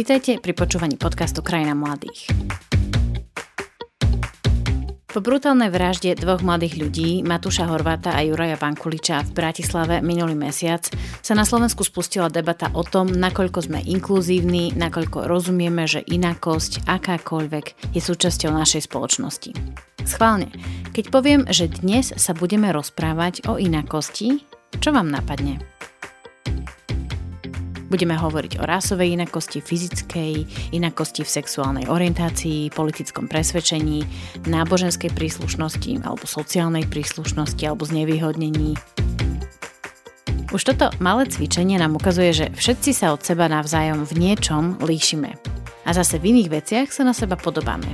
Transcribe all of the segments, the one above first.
Vítajte pri počúvaní podcastu Krajina mladých. Po brutálnej vražde dvoch mladých ľudí, Matúša Horváta a Juraja Vankuliča v Bratislave minulý mesiac, sa na Slovensku spustila debata o tom, nakoľko sme inkluzívni, nakoľko rozumieme, že inakosť, akákoľvek, je súčasťou našej spoločnosti. Schválne, keď poviem, že dnes sa budeme rozprávať o inakosti, čo vám napadne? Budeme hovoriť o rasovej inakosti, fyzickej inakosti v sexuálnej orientácii, politickom presvedčení, náboženskej príslušnosti alebo sociálnej príslušnosti alebo znevýhodnení. Už toto malé cvičenie nám ukazuje, že všetci sa od seba navzájom v niečom líšime. A zase v iných veciach sa na seba podobáme.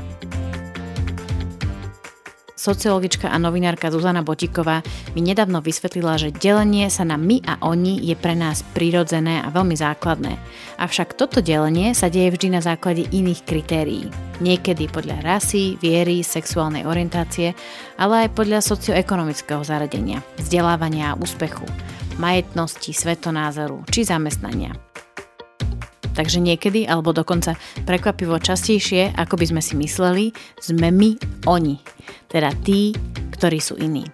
Sociologička a novinárka Zuzana Botiková mi nedávno vysvetlila, že delenie sa na my a oni je pre nás prirodzené a veľmi základné. Avšak toto delenie sa deje vždy na základe iných kritérií. Niekedy podľa rasy, viery, sexuálnej orientácie, ale aj podľa socioekonomického zaradenia, vzdelávania a úspechu, majetnosti, svetonázoru či zamestnania. Takže niekedy, alebo dokonca prekvapivo častejšie, ako by sme si mysleli, sme my oni teda tí, ktorí sú iní.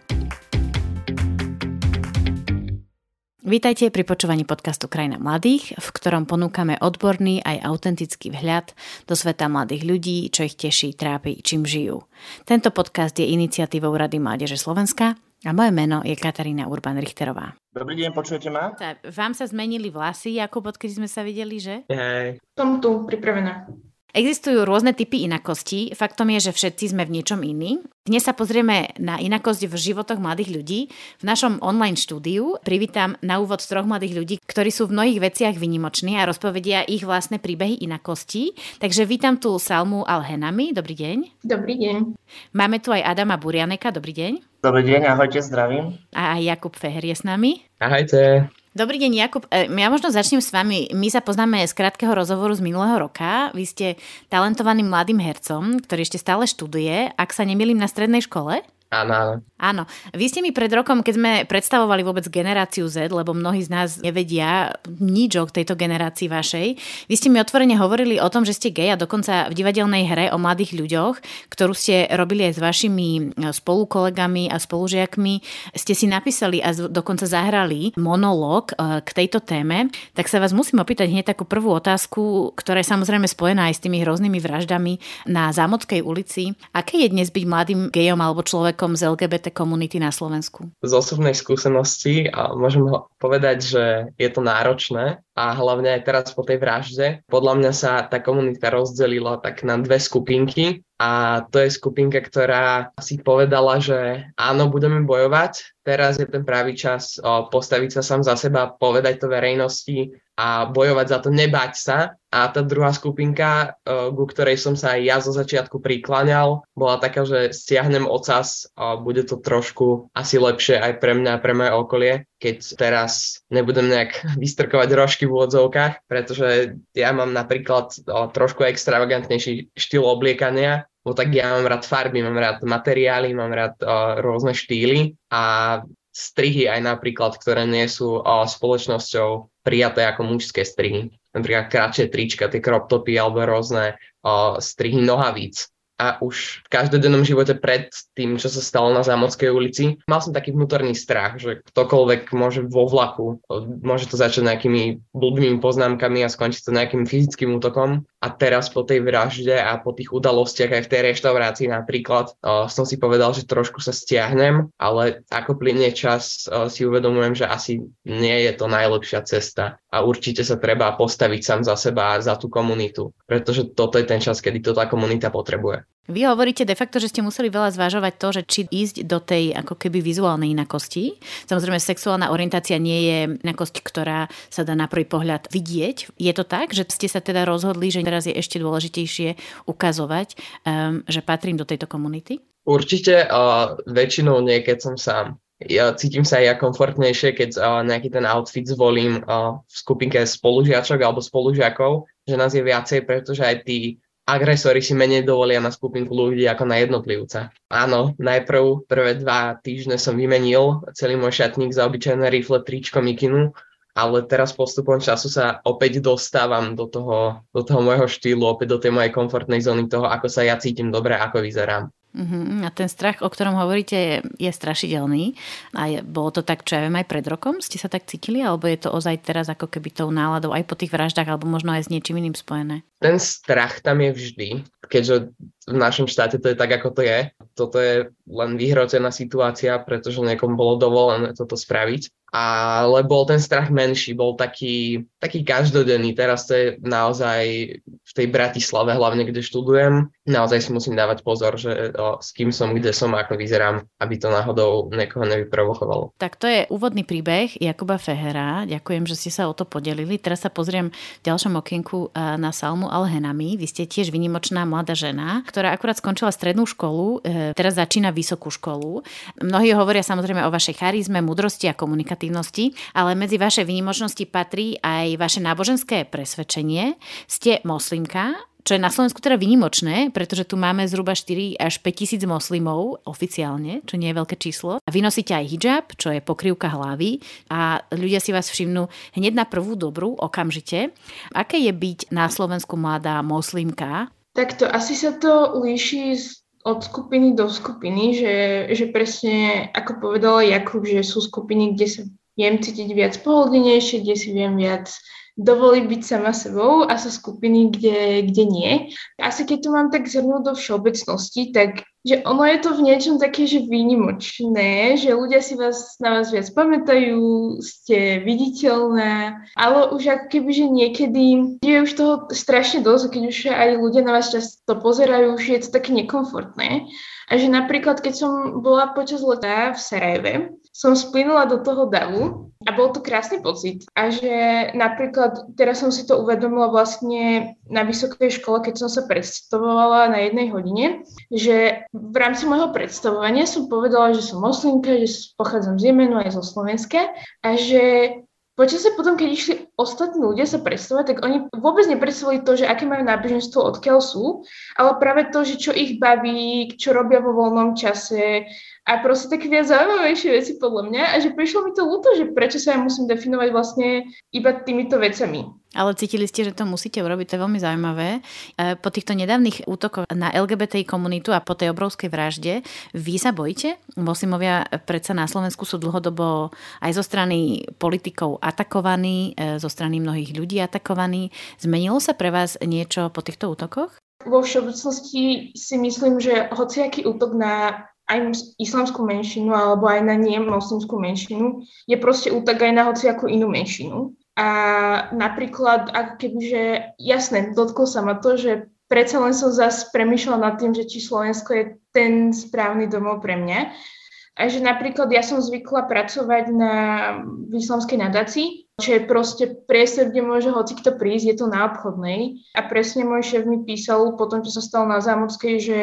Vítajte pri počúvaní podcastu Krajina mladých, v ktorom ponúkame odborný aj autentický vhľad do sveta mladých ľudí, čo ich teší, trápi, čím žijú. Tento podcast je iniciatívou Rady Mládeže Slovenska a moje meno je Katarína Urban-Richterová. Dobrý deň, počujete ma? Vám sa zmenili vlasy, ako odkedy sme sa videli, že? Hej. Som tu, pripravená. Existujú rôzne typy inakostí. Faktom je, že všetci sme v niečom iní. Dnes sa pozrieme na inakosť v životoch mladých ľudí. V našom online štúdiu privítam na úvod troch mladých ľudí, ktorí sú v mnohých veciach vynimoční a rozpovedia ich vlastné príbehy inakostí. Takže vítam tu Salmu Alhenami. Dobrý deň. Dobrý deň. Máme tu aj Adama Burianeka. Dobrý deň. Dobrý deň, ahojte, zdravím. A aj Jakub Feher je s nami. Ahojte. Dobrý deň, Jakub. E, ja možno začnem s vami. My sa poznáme z krátkeho rozhovoru z minulého roka. Vy ste talentovaným mladým hercom, ktorý ešte stále študuje, ak sa nemýlim na strednej škole. Áno, áno. Áno. Vy ste mi pred rokom, keď sme predstavovali vôbec generáciu Z, lebo mnohí z nás nevedia nič o tejto generácii vašej, vy ste mi otvorene hovorili o tom, že ste gej a dokonca v divadelnej hre o mladých ľuďoch, ktorú ste robili aj s vašimi e, spolukolegami a spolužiakmi, ste si napísali a dokonca zahrali monológ e, k tejto téme. Tak sa vás musím opýtať hneď takú prvú otázku, ktorá je samozrejme spojená aj s tými rôznymi vraždami na Zámodskej ulici. Aké je dnes byť mladým gejom alebo človekom človekom z LGBT komunity na Slovensku? Z osobnej skúsenosti a môžem povedať, že je to náročné a hlavne aj teraz po tej vražde. Podľa mňa sa tá komunita rozdelila tak na dve skupinky a to je skupinka, ktorá si povedala, že áno, budeme bojovať, teraz je ten pravý čas postaviť sa sám za seba, povedať to verejnosti a bojovať za to, nebať sa. A tá druhá skupinka, ku ktorej som sa aj ja zo začiatku prikláňal, bola taká, že stiahnem ocas bude to trošku asi lepšie aj pre mňa a pre moje okolie, keď teraz nebudem nejak vystrkovať rožky v úvodzovkách, pretože ja mám napríklad trošku extravagantnejší štýl obliekania, bo tak ja mám rád farby, mám rád materiály, mám rád rôzne štýly a strihy aj napríklad, ktoré nie sú o, spoločnosťou prijaté ako mužské strihy. Napríklad kratšie trička, tie crop topy alebo rôzne o, strihy nohavíc a už v každodennom živote pred tým, čo sa stalo na Zámodskej ulici, mal som taký vnútorný strach, že ktokoľvek môže vo vlaku, môže to začať nejakými blbými poznámkami a skončiť to nejakým fyzickým útokom. A teraz po tej vražde a po tých udalostiach aj v tej reštaurácii napríklad som si povedal, že trošku sa stiahnem, ale ako plynie čas si uvedomujem, že asi nie je to najlepšia cesta a určite sa treba postaviť sám za seba a za tú komunitu, pretože toto je ten čas, kedy to tá komunita potrebuje. Vy hovoríte de facto, že ste museli veľa zvažovať to, že či ísť do tej ako keby vizuálnej inakosti. Samozrejme, sexuálna orientácia nie je inakosť, ktorá sa dá na prvý pohľad vidieť. Je to tak, že ste sa teda rozhodli, že teraz je ešte dôležitejšie ukazovať, um, že patrím do tejto komunity? Určite, uh, väčšinou nie, keď som sám. Ja cítim sa ja komfortnejšie, keď uh, nejaký ten outfit zvolím uh, v skupinke spolužiačok alebo spolužiakov, že nás je viacej, pretože aj tí agresori si menej dovolia na skupinku ľudí ako na jednotlivca. Áno, najprv prvé dva týždne som vymenil celý môj šatník za obyčajné rifle, tričko, mikinu ale teraz postupom času sa opäť dostávam do toho, do toho môjho štýlu, opäť do tej mojej komfortnej zóny toho, ako sa ja cítim dobre, ako vyzerám. Uh-huh. A ten strach, o ktorom hovoríte, je, je strašidelný. A je, bolo to tak, čo ja viem, aj pred rokom? Ste sa tak cítili? Alebo je to ozaj teraz ako keby tou náladou aj po tých vraždách, alebo možno aj s niečím iným spojené? Ten strach tam je vždy, keďže v našom štáte to je tak, ako to je. Toto je len vyhrotená situácia, pretože niekomu bolo dovolené toto spraviť ale bol ten strach menší, bol taký, taký každodenný. Teraz to je naozaj v tej Bratislave, hlavne kde študujem, naozaj si musím dávať pozor, že o, s kým som, kde som, ako vyzerám, aby to náhodou niekoho nevyprovokovalo. Tak to je úvodný príbeh Jakuba Fehera. Ďakujem, že ste sa o to podelili. Teraz sa pozriem v ďalšom okienku e, na Salmu Alhenami. Vy ste tiež vynimočná mladá žena, ktorá akurát skončila strednú školu, e, teraz začína vysokú školu. Mnohí hovoria samozrejme o vašej charizme, mudrosti a komunikácii kreatívnosti, ale medzi vaše výnimočnosti patrí aj vaše náboženské presvedčenie. Ste moslimka, čo je na Slovensku teda vynimočné, pretože tu máme zhruba 4 až 5 tisíc moslimov oficiálne, čo nie je veľké číslo. A vy aj hijab, čo je pokrývka hlavy a ľudia si vás všimnú hneď na prvú dobrú, okamžite. Aké je byť na Slovensku mladá moslimka? Tak to asi sa to líši od skupiny do skupiny, že, že presne ako povedala Jakub, že sú skupiny, kde sa viem cítiť viac pohodlnejšie, kde si viem viac dovoliť byť sama sebou a sú skupiny, kde, kde nie. Asi keď to mám tak zhrnúť do všeobecnosti, tak že ono je to v niečom také, že výnimočné, že ľudia si vás na vás viac pamätajú, ste viditeľné, ale už ako keby, že niekedy je už toho strašne dosť, keď už aj ľudia na vás často pozerajú, že je to také nekomfortné. A že napríklad, keď som bola počas leta v Sarajeve, som splynula do toho davu a bol to krásny pocit. A že napríklad, teraz som si to uvedomila vlastne na vysokej škole, keď som sa predstavovala na jednej hodine, že v rámci môjho predstavovania som povedala, že som moslimka, že pochádzam z Jemenu aj zo Slovenska a že Počasie potom, keď išli ostatní ľudia sa predstavovať, tak oni vôbec nepredstavili to, že aké majú náboženstvo, odkiaľ sú, ale práve to, že čo ich baví, čo robia vo voľnom čase, a proste také viac zaujímavejšie veci podľa mňa a že prišlo mi to ľúto, že prečo sa ja musím definovať vlastne iba týmito vecami. Ale cítili ste, že to musíte urobiť, to je veľmi zaujímavé. E, po týchto nedávnych útokoch na LGBTI komunitu a po tej obrovskej vražde, vy sa bojíte? Mosimovia predsa na Slovensku sú dlhodobo aj zo strany politikov atakovaní, e, zo strany mnohých ľudí atakovaní. Zmenilo sa pre vás niečo po týchto útokoch? Vo všeobecnosti si myslím, že hociaký útok na aj islamskú menšinu alebo aj na nie moslimskú menšinu, je proste útak aj na hociakú inú menšinu. A napríklad, ako kebyže, jasné, dotklo sa ma to, že predsa len som zase premyšľala nad tým, že či Slovensko je ten správny domov pre mňa. A že napríklad ja som zvykla pracovať na islamskej nadácii čo je proste priestor, kde môže hoci kto prísť, je to na obchodnej. A presne môj šéf mi písal po tom, čo sa stalo na Zámodskej, že,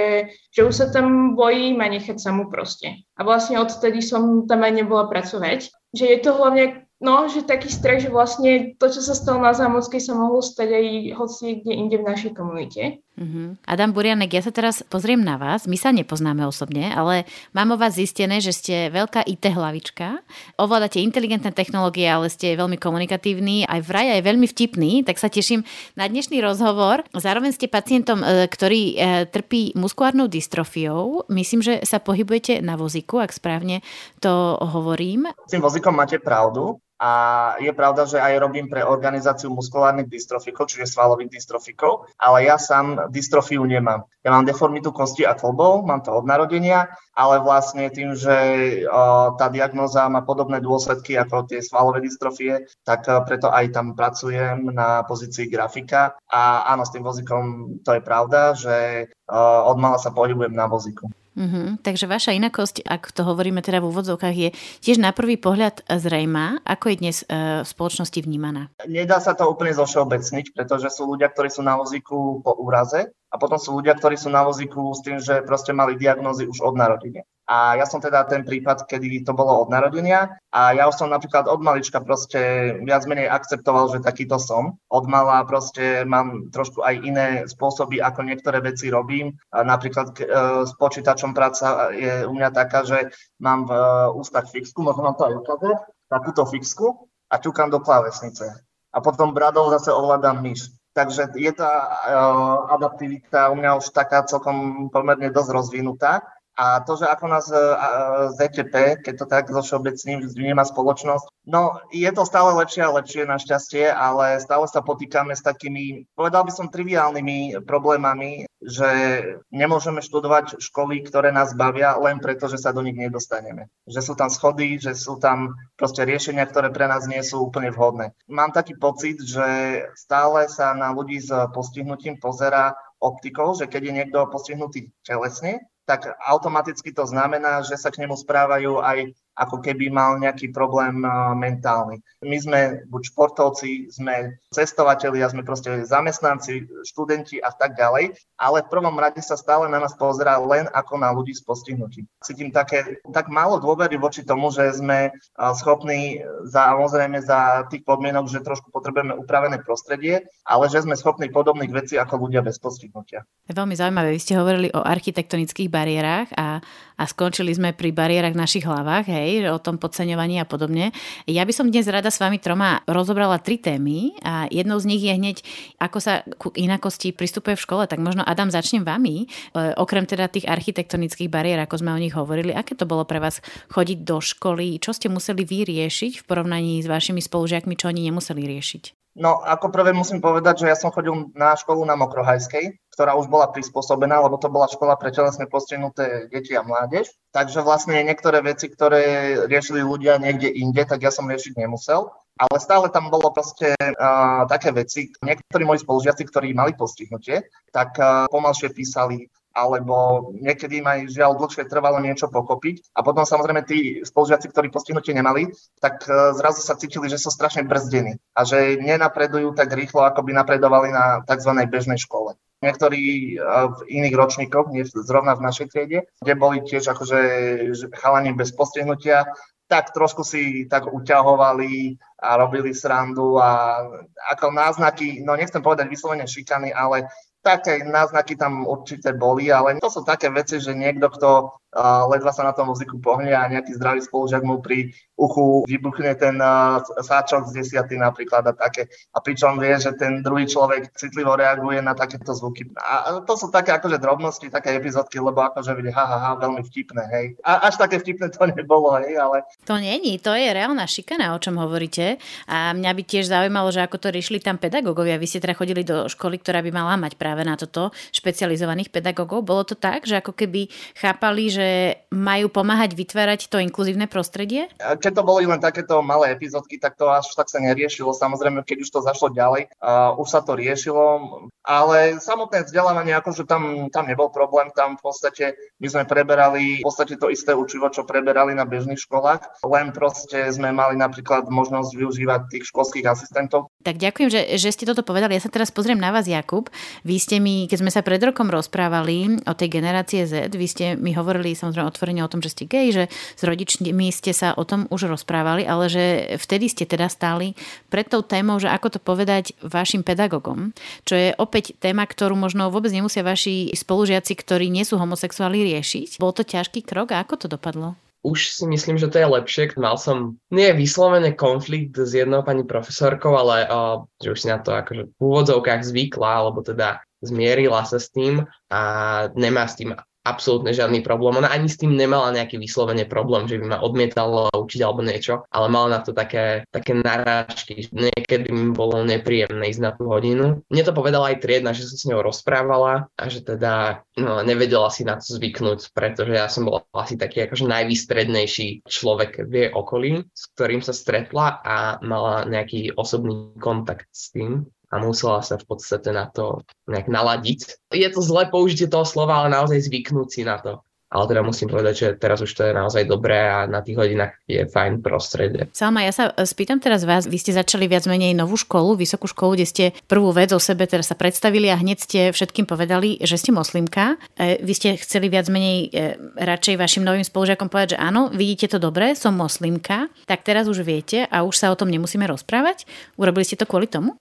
že už sa tam bojí ma nechať samú proste. A vlastne odtedy som tam aj nebola pracovať. Že je to hlavne No, že taký strach, že vlastne to, čo sa stalo na Zámodskej, sa mohlo stať aj hoci kde inde v našej komunite. Uh-huh. Adam Burianek, ja sa teraz pozriem na vás. My sa nepoznáme osobne, ale mám o vás zistené, že ste veľká IT hlavička. Ovládate inteligentné technológie, ale ste veľmi komunikatívni, aj vraj aj veľmi vtipný, tak sa teším na dnešný rozhovor. Zároveň ste pacientom, e, ktorý e, trpí muskulárnou dystrofiou. Myslím, že sa pohybujete na vozíku, ak správne to hovorím. S tým vozíkom máte pravdu. A je pravda, že aj robím pre organizáciu muskulárnych dystrofikov, čiže svalových dystrofikov, ale ja sám dystrofiu nemám. Ja mám deformitu kosti a klbov, mám to od narodenia, ale vlastne tým, že tá diagnoza má podobné dôsledky ako tie svalové dystrofie, tak preto aj tam pracujem na pozícii grafika. A áno, s tým vozíkom to je pravda, že od mala sa pohybujem na vozíku. Uh-huh. Takže vaša inakosť, ak to hovoríme teda v úvodzovkách, je tiež na prvý pohľad zrejmá. Ako je dnes uh, v spoločnosti vnímaná? Nedá sa to úplne zovšeobecniť, pretože sú ľudia, ktorí sú na vozíku po úraze a potom sú ľudia, ktorí sú na vozíku s tým, že proste mali diagnózy už od narodenia. A ja som teda ten prípad, kedy to bolo od narodenia a ja už som napríklad od malička proste viac menej akceptoval, že takýto som. Od mala proste mám trošku aj iné spôsoby, ako niektoré veci robím. Napríklad e, s počítačom práca je u mňa taká, že mám v e, ústach fixku, možno vám to aj ukázať, takúto fixku a ťukám do klávesnice. A potom bradou zase ovládam myš. Takže je tá uh, adaptivita u mňa už taká celkom pomerne dosť rozvinutá. A to, že ako nás ZTP, keď to tak zo všeobecným vníma spoločnosť, no je to stále lepšie a lepšie našťastie, ale stále sa potýkame s takými, povedal by som, triviálnymi problémami, že nemôžeme študovať školy, ktoré nás bavia len preto, že sa do nich nedostaneme. Že sú tam schody, že sú tam proste riešenia, ktoré pre nás nie sú úplne vhodné. Mám taký pocit, že stále sa na ľudí s postihnutím pozera optikou, že keď je niekto postihnutý telesne, tak automaticky to znamená, že sa k nemu správajú aj ako keby mal nejaký problém mentálny. My sme buď športovci, sme cestovatelia, sme proste zamestnanci, študenti a tak ďalej, ale v prvom rade sa stále na nás pozerá len ako na ľudí s postihnutím. Cítim také, tak málo dôvery voči tomu, že sme schopní, za, samozrejme za tých podmienok, že trošku potrebujeme upravené prostredie, ale že sme schopní podobných vecí ako ľudia bez postihnutia. Veľmi zaujímavé, vy ste hovorili o architektonických bariérach a, a skončili sme pri bariérach v našich hlavách, hej, o tom podceňovaní a podobne. Ja by som dnes rada s vami troma rozobrala tri témy a jednou z nich je hneď, ako sa ku inakosti pristupuje v škole. Tak možno Adam začnem vami. E, okrem teda tých architektonických bariér, ako sme o nich hovorili, aké to bolo pre vás chodiť do školy? Čo ste museli vyriešiť v porovnaní s vašimi spolužiakmi, čo oni nemuseli riešiť? No, ako prvé musím povedať, že ja som chodil na školu na Mokrohajskej, ktorá už bola prispôsobená, lebo to bola škola pre telesne postihnuté deti a mládež. Takže vlastne niektoré veci, ktoré riešili ľudia niekde inde, tak ja som riešiť nemusel. Ale stále tam bolo proste uh, také veci. Niektorí moji spolužiaci, ktorí mali postihnutie, tak uh, pomalšie písali, alebo niekedy im aj žiaľ dlhšie trvalo niečo pochopiť. A potom samozrejme tí spolužiaci, ktorí postihnutie nemali, tak e, zrazu sa cítili, že sú strašne brzdení a že nenapredujú tak rýchlo, ako by napredovali na tzv. bežnej škole. Niektorí e, v iných ročníkoch, nie zrovna v našej triede, kde boli tiež akože chalani bez postihnutia, tak trošku si tak uťahovali a robili srandu a ako náznaky, no nechcem povedať vyslovene šikany, ale také náznaky tam určite boli, ale to sú také veci, že niekto, kto ledva sa na tom vozíku pohne a nejaký zdravý spolužiak mu pri uchu vybuchne ten sáčok z desiaty napríklad a také. A pričom vie, že ten druhý človek citlivo reaguje na takéto zvuky. A to sú také akože drobnosti, také epizódky, lebo akože vidie, ha, ha, ha, veľmi vtipné, hej. A až také vtipné to nebolo, hej, ale... To není, to je reálna šikana, o čom hovoríte. A mňa by tiež zaujímalo, že ako to riešili tam pedagógovia. Vy ste teda chodili do školy, ktorá by mala mať práve na toto špecializovaných pedagógov. Bolo to tak, že ako keby chápali, že majú pomáhať vytvárať to inkluzívne prostredie? Keď to boli len takéto malé epizódky, tak to až tak sa neriešilo. Samozrejme, keď už to zašlo ďalej, uh, už sa to riešilo, ale samotné vzdelávanie, akože tam, tam nebol problém, tam v podstate my sme preberali v podstate to isté učivo, čo preberali na bežných školách, len proste sme mali napríklad možnosť využívať tých školských asistentov. Tak ďakujem, že, že ste toto povedali. Ja sa teraz pozriem na vás, Jakub. Vy ste mi, keď sme sa pred rokom rozprávali o tej generácie Z, vy ste mi hovorili samozrejme otvorene o tom, že ste gej, že s rodičmi ste sa o tom už rozprávali, ale že vtedy ste teda stáli pred tou témou, že ako to povedať vašim pedagogom, čo je opäť téma, ktorú možno vôbec nemusia vaši spolužiaci, ktorí nie sú homosexuáli, riešiť. Bol to ťažký krok a ako to dopadlo? už si myslím, že to je lepšie. Mal som nie vyslovene konflikt s jednou pani profesorkou, ale uh, že už si na to akože v úvodzovkách zvykla, alebo teda zmierila sa s tým a nemá s tým absolútne žiadny problém. Ona ani s tým nemala nejaký vyslovene problém, že by ma odmietala učiť alebo niečo, ale mala na to také, také narážky. Niekedy mi bolo nepríjemné ísť na tú hodinu. Mne to povedala aj triedna, že sa s ňou rozprávala a že teda no, nevedela si na to zvyknúť, pretože ja som bol asi taký akože najvýstrednejší človek v jej okolí, s ktorým sa stretla a mala nejaký osobný kontakt s tým a musela sa v podstate na to nejak naladiť. Je to zlé použitie toho slova, ale naozaj zvyknúť si na to ale teda musím povedať, že teraz už to je naozaj dobré a na tých hodinách je fajn prostredie. Salma, ja sa spýtam teraz vás, vy ste začali viac menej novú školu, vysokú školu, kde ste prvú vec o sebe teraz sa predstavili a hneď ste všetkým povedali, že ste moslimka. E, vy ste chceli viac menej e, radšej vašim novým spolužiakom povedať, že áno, vidíte to dobre, som moslimka, tak teraz už viete a už sa o tom nemusíme rozprávať. Urobili ste to kvôli tomu?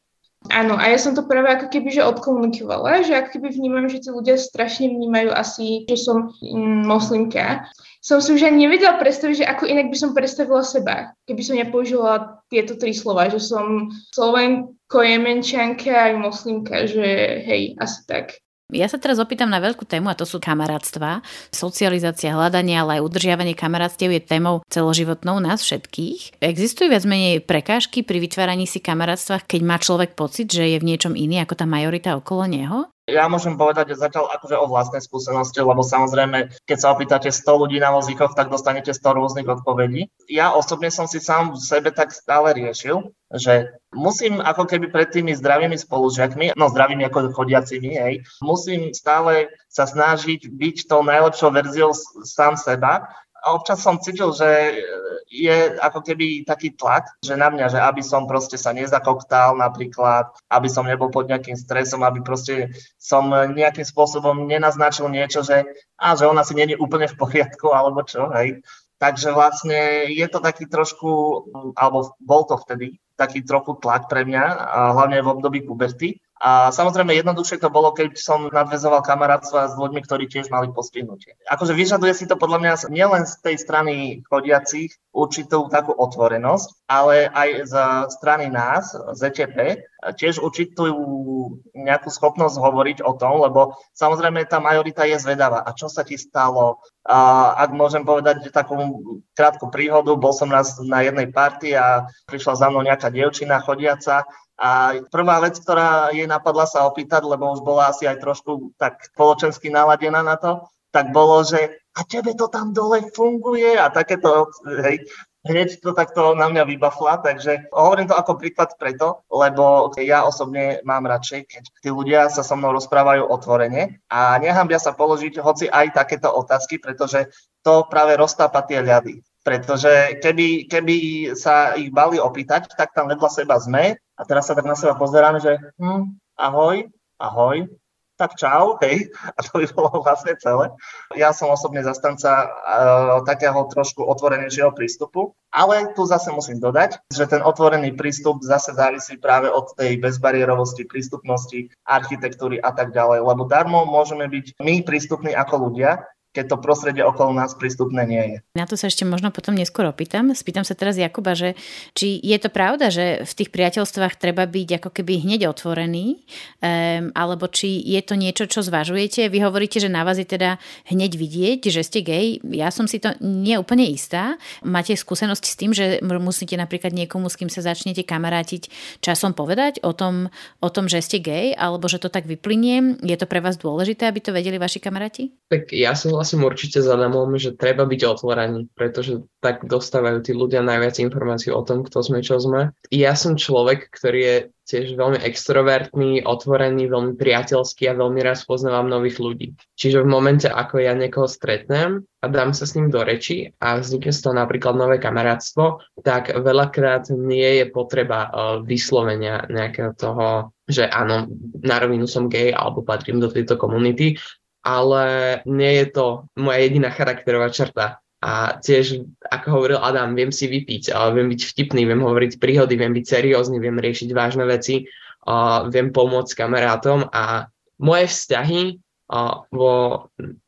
Áno, a ja som to práve ako keby, že odkomunikovala, že ako keby vnímam, že tí ľudia strašne vnímajú asi, že som mm, moslimka. Som si už ani nevedela predstaviť, že ako inak by som predstavila seba, keby som nepoužila tieto tri slova, že som Slovenko, Jemenčanka aj moslimka, že hej, asi tak. Ja sa teraz opýtam na veľkú tému a to sú kamarátstva. Socializácia, hľadanie, ale aj udržiavanie kamarátstiev je témou celoživotnou nás všetkých. Existujú viac menej prekážky pri vytváraní si kamarátstvách, keď má človek pocit, že je v niečom iný ako tá majorita okolo neho? Ja môžem povedať že zatiaľ akože o vlastnej skúsenosti, lebo samozrejme, keď sa opýtate 100 ľudí na vozíkoch, tak dostanete 100 rôznych odpovedí. Ja osobne som si sám v sebe tak stále riešil, že musím ako keby pred tými zdravými spolužiakmi, no zdravými ako chodiacimi, hej, musím stále sa snažiť byť tou najlepšou verziou sám seba a občas som cítil, že je ako keby taký tlak, že na mňa, že aby som proste sa nezakoktal napríklad, aby som nebol pod nejakým stresom, aby proste som nejakým spôsobom nenaznačil niečo, že, a, že ona si není úplne v poriadku, alebo čo, hej. Takže vlastne je to taký trošku, alebo bol to vtedy, taký trochu tlak pre mňa, hlavne v období puberty, a samozrejme jednoduchšie to bolo, keď som nadvezoval kamarátstva s ľuďmi, ktorí tiež mali postihnutie. Akože vyžaduje si to podľa mňa nielen z tej strany chodiacich určitú takú otvorenosť, ale aj z strany nás, ZTP, tiež určitú nejakú schopnosť hovoriť o tom, lebo samozrejme tá majorita je zvedavá. A čo sa ti stalo? A ak môžem povedať takú krátku príhodu, bol som raz na jednej party a prišla za mnou nejaká dievčina chodiaca a prvá vec, ktorá jej napadla sa opýtať, lebo už bola asi aj trošku tak spoločensky naladená na to, tak bolo, že a tebe to tam dole funguje a takéto, hej, hneď to takto na mňa vybafla, takže hovorím to ako príklad preto, lebo ja osobne mám radšej, keď tí ľudia sa so mnou rozprávajú otvorene a nehambia sa položiť hoci aj takéto otázky, pretože to práve roztápa tie ľady. Pretože keby, keby sa ich bali opýtať, tak tam vedľa seba sme a teraz sa tak na seba pozeráme, že hm, ahoj, ahoj, tak čau, hej, a to by bolo vlastne celé. Ja som osobne zastanca uh, takého trošku otvorenejšieho prístupu, ale tu zase musím dodať, že ten otvorený prístup zase závisí práve od tej bezbariérovosti, prístupnosti, architektúry a tak ďalej, lebo darmo môžeme byť my prístupní ako ľudia, keď to prostredie okolo nás prístupné nie je. Na to sa ešte možno potom neskôr opýtam. Spýtam sa teraz Jakuba, že či je to pravda, že v tých priateľstvách treba byť ako keby hneď otvorený, um, alebo či je to niečo, čo zvažujete. Vy hovoríte, že na vás je teda hneď vidieť, že ste gay. Ja som si to nie úplne istá. Máte skúsenosť s tým, že musíte napríklad niekomu, s kým sa začnete kamarátiť, časom povedať o tom, o tom, že ste gay, alebo že to tak vyplynie. Je to pre vás dôležité, aby to vedeli vaši kamaráti? Tak ja som súhlasím určite s Adamom, že treba byť otvorený, pretože tak dostávajú tí ľudia najviac informácií o tom, kto sme, čo sme. Ja som človek, ktorý je tiež veľmi extrovertný, otvorený, veľmi priateľský a veľmi raz poznávam nových ľudí. Čiže v momente, ako ja niekoho stretnem a dám sa s ním do reči a vznikne z toho napríklad nové kamarátstvo, tak veľakrát nie je potreba uh, vyslovenia nejakého toho že áno, na rovinu som gay alebo patrím do tejto komunity, ale nie je to moja jediná charakterová črta. A tiež, ako hovoril Adam, viem si vypiť, viem byť vtipný, viem hovoriť príhody, viem byť seriózny, viem riešiť vážne veci, viem pomôcť kamarátom a moje vzťahy vo,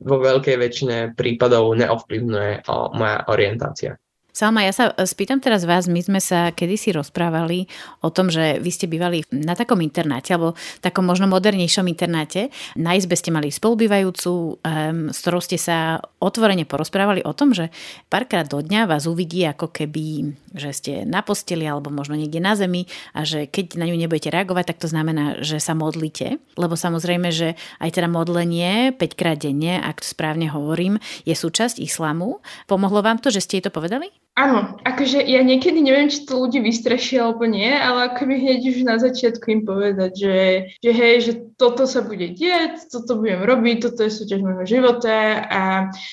vo veľkej väčšine prípadov neovplyvňuje moja orientácia. Salma, ja sa e, spýtam teraz vás, my sme sa kedysi rozprávali o tom, že vy ste bývali na takom internáte, alebo takom možno modernejšom internáte. Na izbe ste mali spolubývajúcu, um, s ktorou ste sa otvorene porozprávali o tom, že párkrát do dňa vás uvidí ako keby, že ste na posteli alebo možno niekde na zemi a že keď na ňu nebudete reagovať, tak to znamená, že sa modlíte. Lebo samozrejme, že aj teda modlenie 5 krát denne, ak to správne hovorím, je súčasť islamu. Pomohlo vám to, že ste jej to povedali? Áno, akože ja niekedy neviem, či to ľudí vystraší alebo nie, ale ako by hneď už na začiatku im povedať, že, že hej, že toto sa bude dieť, toto budem robiť, toto je súťaž môjho života a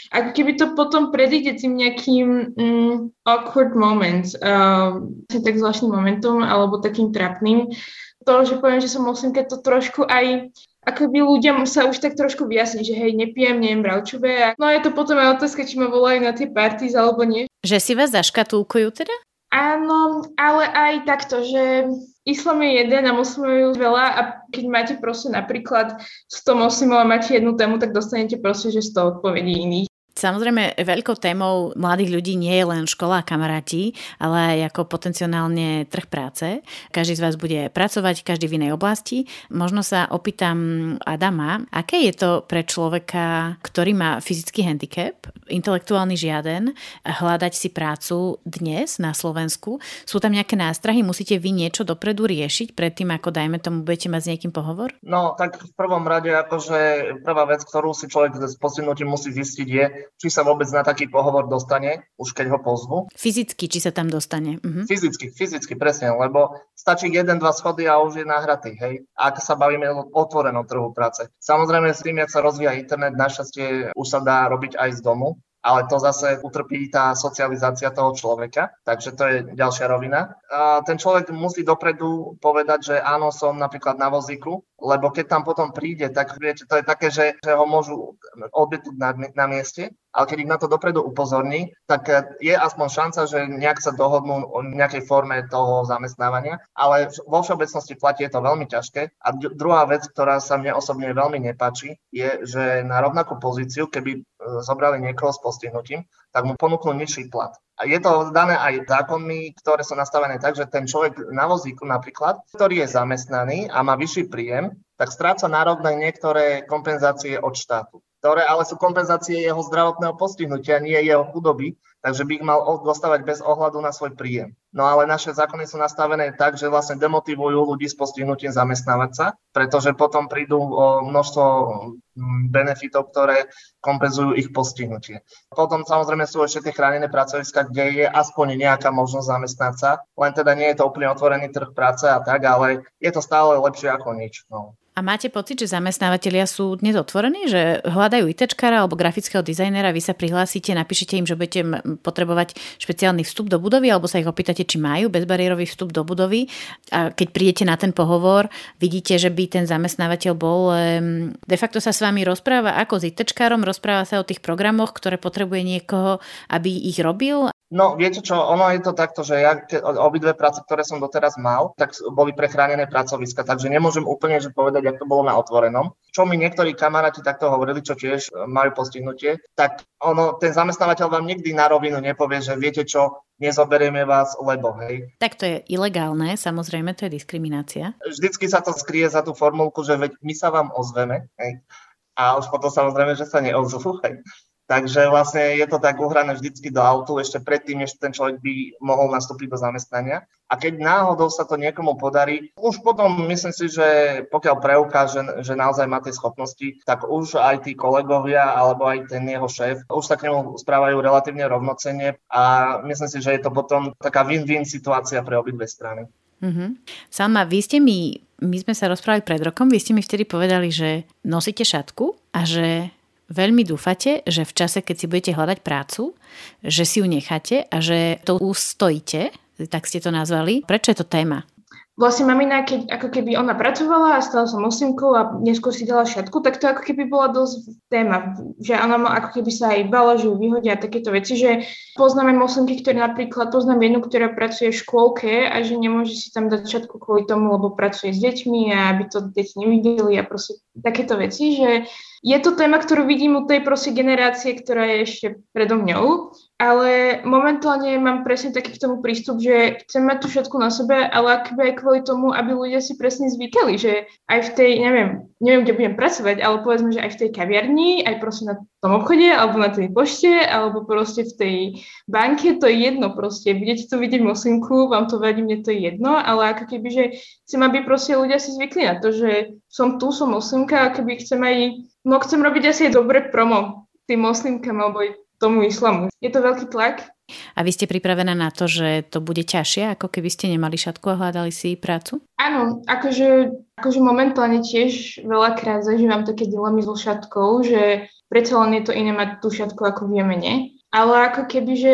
ako keby to potom predíde tým nejakým mm, awkward moments, uh, tak zvláštnym momentom alebo takým trapným, to, že poviem, že som moslimka, to trošku aj ako by ľuďom sa už tak trošku vyjasní, že hej, nepijem, neviem bravčové. No je to potom aj otázka, či ma volajú na tie parties alebo nie. Že si vás zaškatulkujú teda? Áno, ale aj takto, že Islám je jeden a muslimov je veľa a keď máte proste napríklad 100 moslimov a máte jednu tému, tak dostanete proste, že 100 odpovedí iných. Samozrejme, veľkou témou mladých ľudí nie je len škola a kamaráti, ale aj ako potenciálne trh práce. Každý z vás bude pracovať, každý v inej oblasti. Možno sa opýtam Adama, aké je to pre človeka, ktorý má fyzický handicap, intelektuálny žiaden, hľadať si prácu dnes na Slovensku? Sú tam nejaké nástrahy? Musíte vy niečo dopredu riešiť predtým, ako dajme tomu budete mať s niekým pohovor? No, tak v prvom rade, akože prvá vec, ktorú si človek s postihnutím musí zistiť je, či sa vôbec na taký pohovor dostane, už keď ho pozvu. Fyzicky, či sa tam dostane. Mhm. Fyzicky, fyzicky, presne, lebo stačí jeden, dva schody a už je nahratý, hej. Ak sa bavíme o otvorenom trhu práce. Samozrejme, s tým, jak sa rozvíja internet, našťastie už sa dá robiť aj z domu, ale to zase utrpí tá socializácia toho človeka, takže to je ďalšia rovina. A ten človek musí dopredu povedať, že áno, som napríklad na vozíku, lebo keď tam potom príde, tak viete, to je také, že, že ho môžu odbytnúť na, na mieste, ale keď ich na to dopredu upozorní, tak je aspoň šanca, že nejak sa dohodnú o nejakej forme toho zamestnávania, ale vo všeobecnosti platí je to veľmi ťažké. A druhá vec, ktorá sa mne osobne veľmi nepáči, je, že na rovnakú pozíciu, keby zobrali niekoho s postihnutím, tak mu ponúknú nižší plat. A je to dané aj zákonmi, ktoré sú nastavené tak, že ten človek na vozíku napríklad, ktorý je zamestnaný a má vyšší príjem, tak stráca nárok na niektoré kompenzácie od štátu ktoré ale sú kompenzácie jeho zdravotného postihnutia, nie jeho chudoby, takže by ich mal dostávať bez ohľadu na svoj príjem. No ale naše zákony sú nastavené tak, že vlastne demotivujú ľudí s postihnutím zamestnávať sa, pretože potom prídu množstvo mm, benefitov, ktoré kompenzujú ich postihnutie. Potom samozrejme sú ešte tie chránené pracoviska, kde je aspoň nejaká možnosť zamestnať sa, len teda nie je to úplne otvorený trh práce a tak, ale je to stále lepšie ako nič. No. A máte pocit, že zamestnávateľia sú dnes otvorení, že hľadajú ITčkára alebo grafického dizajnera, vy sa prihlásite, napíšete im, že budete potrebovať špeciálny vstup do budovy, alebo sa ich opýtate, či majú bezbariérový vstup do budovy. A keď prídete na ten pohovor, vidíte, že by ten zamestnávateľ bol, de facto sa s vami rozpráva ako s ITčkárom, rozpráva sa o tých programoch, ktoré potrebuje niekoho, aby ich robil No, viete čo, ono je to takto, že ja obidve práce, ktoré som doteraz mal, tak boli prechránené pracoviska, takže nemôžem úplne že povedať, ako to bolo na otvorenom. Čo mi niektorí kamaráti takto hovorili, čo tiež e, majú postihnutie, tak ono, ten zamestnávateľ vám nikdy na rovinu nepovie, že viete čo, nezoberieme vás, lebo hej. Tak to je ilegálne, samozrejme, to je diskriminácia. Vždycky sa to skrie za tú formulku, že veď my sa vám ozveme, hej. A už potom samozrejme, že sa neozvú, hej. Takže vlastne je to tak uhrané vždycky do autu ešte predtým, než ten človek by mohol nastúpiť do zamestnania. A keď náhodou sa to niekomu podarí, už potom myslím si, že pokiaľ preukáže, že naozaj má tie schopnosti, tak už aj tí kolegovia alebo aj ten jeho šéf už sa k nemu správajú relatívne rovnocene a myslím si, že je to potom taká win-win situácia pre obidve strany. Mm-hmm. Salma, vy ste mi, my sme sa rozprávali pred rokom, vy ste mi vtedy povedali, že nosíte šatku a že veľmi dúfate, že v čase, keď si budete hľadať prácu, že si ju necháte a že to ustojíte, tak ste to nazvali. Prečo je to téma? vlastne mamina, keď ako keby ona pracovala a stala sa moslimkou a neskôr si dala šatku, tak to ako keby bola dosť téma, že ona ma ako keby sa aj bala, že ju vyhodia a takéto veci, že poznáme moslimky, ktoré napríklad, poznám jednu, ktorá pracuje v škôlke a že nemôže si tam dať šatku kvôli tomu, lebo pracuje s deťmi a aby to deti nevideli a proste takéto veci, že je to téma, ktorú vidím u tej proste generácie, ktorá je ešte predo mňou, ale momentálne mám presne taký k tomu prístup, že chcem mať tú všetku na sebe, ale akoby aj kvôli tomu, aby ľudia si presne zvykali, že aj v tej, neviem, neviem, kde budem pracovať, ale povedzme, že aj v tej kaviarni, aj proste na tom obchode, alebo na tej pošte, alebo proste v tej banke, to je jedno proste. Budete to vidieť moslimku, vám to vadí, mne to je jedno, ale ako keby, že chcem, aby proste ľudia si zvykli na to, že som tu, som moslimka a keby chcem aj No chcem robiť asi aj dobre promo tým moslimkám alebo tomu islamu. Je to veľký tlak. A vy ste pripravená na to, že to bude ťažšie, ako keby ste nemali šatku a hľadali si prácu? Áno, akože, akože momentálne tiež veľakrát zažívam také dilemy so šatkou, že predsa len je to iné mať tú šatku ako v Jemene. Ale ako keby, že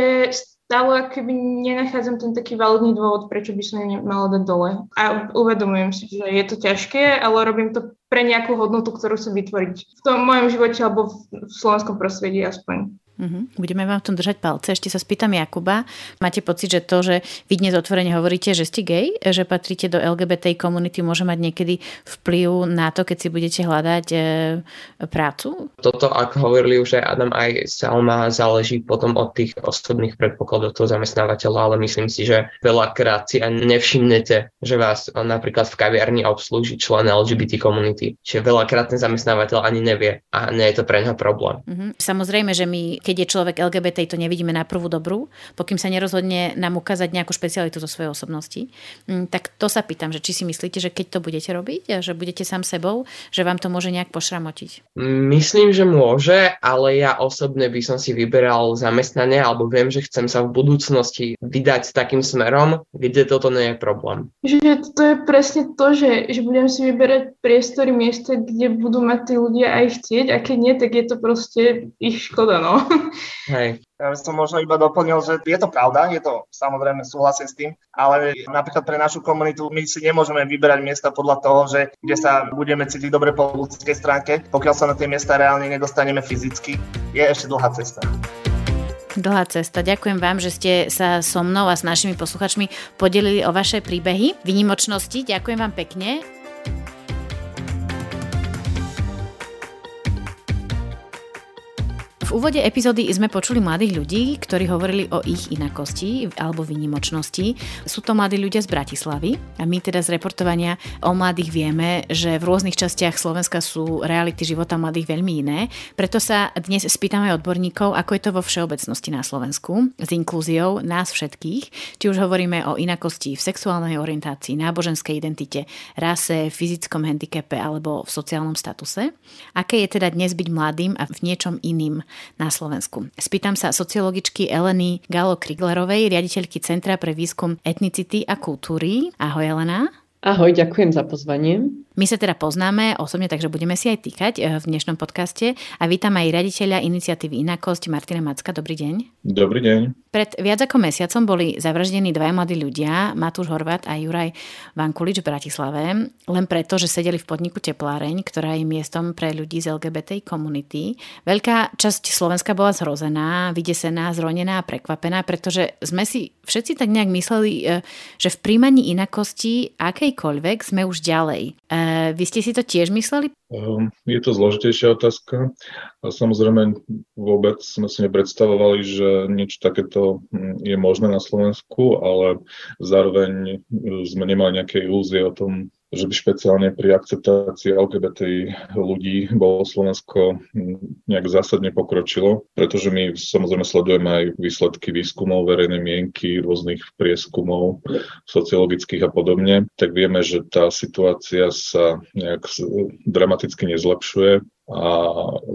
stále keby nenachádzam ten taký validný dôvod, prečo by som ju mala dať dole. A uvedomujem si, že je to ťažké, ale robím to pre nejakú hodnotu, ktorú chcem vytvoriť v tom mojom živote alebo v slovenskom prostredí aspoň. Uh-huh. Budeme vám v tom držať palce. Ešte sa spýtam Jakuba. Máte pocit, že to, že vy dnes otvorene hovoríte, že ste gay, že patríte do LGBT komunity, môže mať niekedy vplyv na to, keď si budete hľadať e, prácu? Toto, ak hovorili už aj Adam, aj Salma, záleží potom od tých osobných predpokladov toho zamestnávateľa, ale myslím si, že veľakrát si ani nevšimnete, že vás napríklad v kaviarni obslúži člen LGBT komunity. Čiže veľakrát ten zamestnávateľ ani nevie a nie je to pre neho problém. Uh-huh. Samozrejme, že my keď je človek LGBT, to nevidíme na prvú dobrú, pokým sa nerozhodne nám ukázať nejakú špecialitu zo svojej osobnosti. Mm, tak to sa pýtam, že či si myslíte, že keď to budete robiť, a že budete sám sebou, že vám to môže nejak pošramotiť? Myslím, že môže, ale ja osobne by som si vyberal zamestnanie, alebo viem, že chcem sa v budúcnosti vydať takým smerom, kde toto nie je problém. Že to je presne to, že, že budem si vyberať priestory, miesta, kde budú mať tí ľudia aj chcieť a keď nie, tak je to proste ich škoda, no. Hej. Ja by som možno iba doplnil, že je to pravda, je to samozrejme súhlasím s tým, ale napríklad pre našu komunitu my si nemôžeme vyberať miesta podľa toho, že kde sa budeme cítiť dobre po ľudskej stránke, pokiaľ sa na tie miesta reálne nedostaneme fyzicky, je ešte dlhá cesta. Dlhá cesta. Ďakujem vám, že ste sa so mnou a s našimi posluchačmi podelili o vaše príbehy, vynimočnosti. Ďakujem vám pekne. Úvode epizódy sme počuli mladých ľudí, ktorí hovorili o ich inakosti alebo výnimočnosti. Sú to mladí ľudia z Bratislavy a my teda z reportovania o mladých vieme, že v rôznych častiach Slovenska sú reality života mladých veľmi iné. Preto sa dnes spýtame odborníkov, ako je to vo všeobecnosti na Slovensku s inklúziou nás všetkých, či už hovoríme o inakosti v sexuálnej orientácii, náboženskej identite, rase, fyzickom handicape alebo v sociálnom statuse. Aké je teda dnes byť mladým a v niečom iným na Slovensku. Spýtam sa sociologičky Eleny Galo Kriglerovej, riaditeľky Centra pre výskum etnicity a kultúry. Ahoj Elena. Ahoj, ďakujem za pozvanie. My sa teda poznáme osobne, takže budeme si aj týkať eh, v dnešnom podcaste a vítam aj riaditeľa iniciatívy Inakosť Martina Macka. Dobrý deň. Dobrý deň. Pred viac ako mesiacom boli zavraždení dvaja mladí ľudia, Matúš Horvat a Juraj Vankulič v Bratislave, len preto, že sedeli v podniku Tepláreň, ktorá je miestom pre ľudí z LGBT komunity. Veľká časť Slovenska bola zrozená, vydesená, zronená a prekvapená, pretože sme si všetci tak nejak mysleli, eh, že v príjmaní inakosti akejkoľvek sme už ďalej. Vy ste si to tiež mysleli? Ehm, je to zložitejšia otázka. Samozrejme vôbec sme si nepredstavovali, že niečo takéto hm, je možné na Slovensku, ale zároveň hm, sme nemali nejaké ilúzie o tom, že by špeciálne pri akceptácii LGBT ľudí bolo Slovensko nejak zásadne pokročilo, pretože my samozrejme sledujeme aj výsledky výskumov verejnej mienky, rôznych prieskumov sociologických a podobne, tak vieme, že tá situácia sa nejak dramaticky nezlepšuje a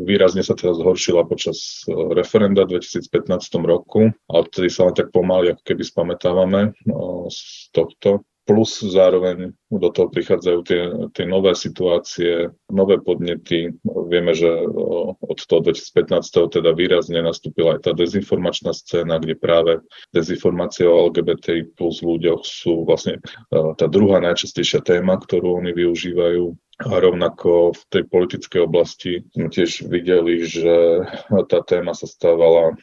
výrazne sa teraz zhoršila počas referenda v 2015 roku a odtedy sa len tak pomaly ako keby spametávame no, z tohto. Plus zároveň do toho prichádzajú tie, tie nové situácie, nové podnety. Vieme, že od toho 2015. teda výrazne nastúpila aj tá dezinformačná scéna, kde práve dezinformácie o LGBT plus ľuďoch sú vlastne tá druhá najčastejšia téma, ktorú oni využívajú a rovnako v tej politickej oblasti sme tiež videli, že tá téma sa stávala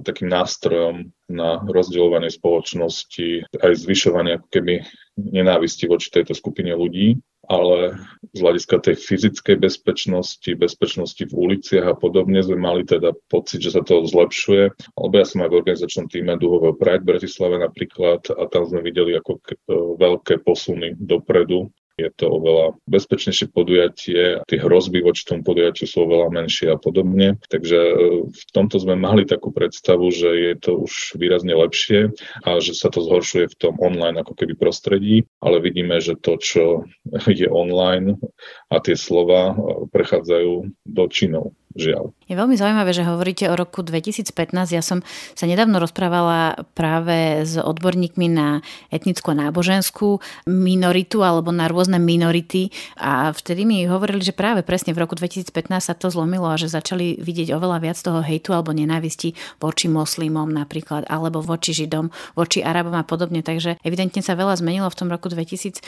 takým nástrojom na rozdielovanie spoločnosti, aj zvyšovanie ako keby nenávisti voči tejto skupine ľudí, ale z hľadiska tej fyzickej bezpečnosti, bezpečnosti v uliciach a podobne sme mali teda pocit, že sa to zlepšuje. Alebo ja som aj v organizačnom týme Duhového Pride v Bratislave napríklad a tam sme videli ako veľké posuny dopredu je to oveľa bezpečnejšie podujatie, tie hrozby voči tomu podujatiu sú oveľa menšie a podobne. Takže e, v tomto sme mali takú predstavu, že je to už výrazne lepšie a že sa to zhoršuje v tom online ako keby prostredí, ale vidíme, že to, čo je online a tie slova e, prechádzajú do činov žiaľ. Je veľmi zaujímavé, že hovoríte o roku 2015. Ja som sa nedávno rozprávala práve s odborníkmi na etnickú a náboženskú minoritu alebo na rôzne minority a vtedy mi hovorili, že práve presne v roku 2015 sa to zlomilo a že začali vidieť oveľa viac toho hejtu alebo nenávisti voči moslimom napríklad alebo voči židom, voči arabom a podobne. Takže evidentne sa veľa zmenilo v tom roku 2015.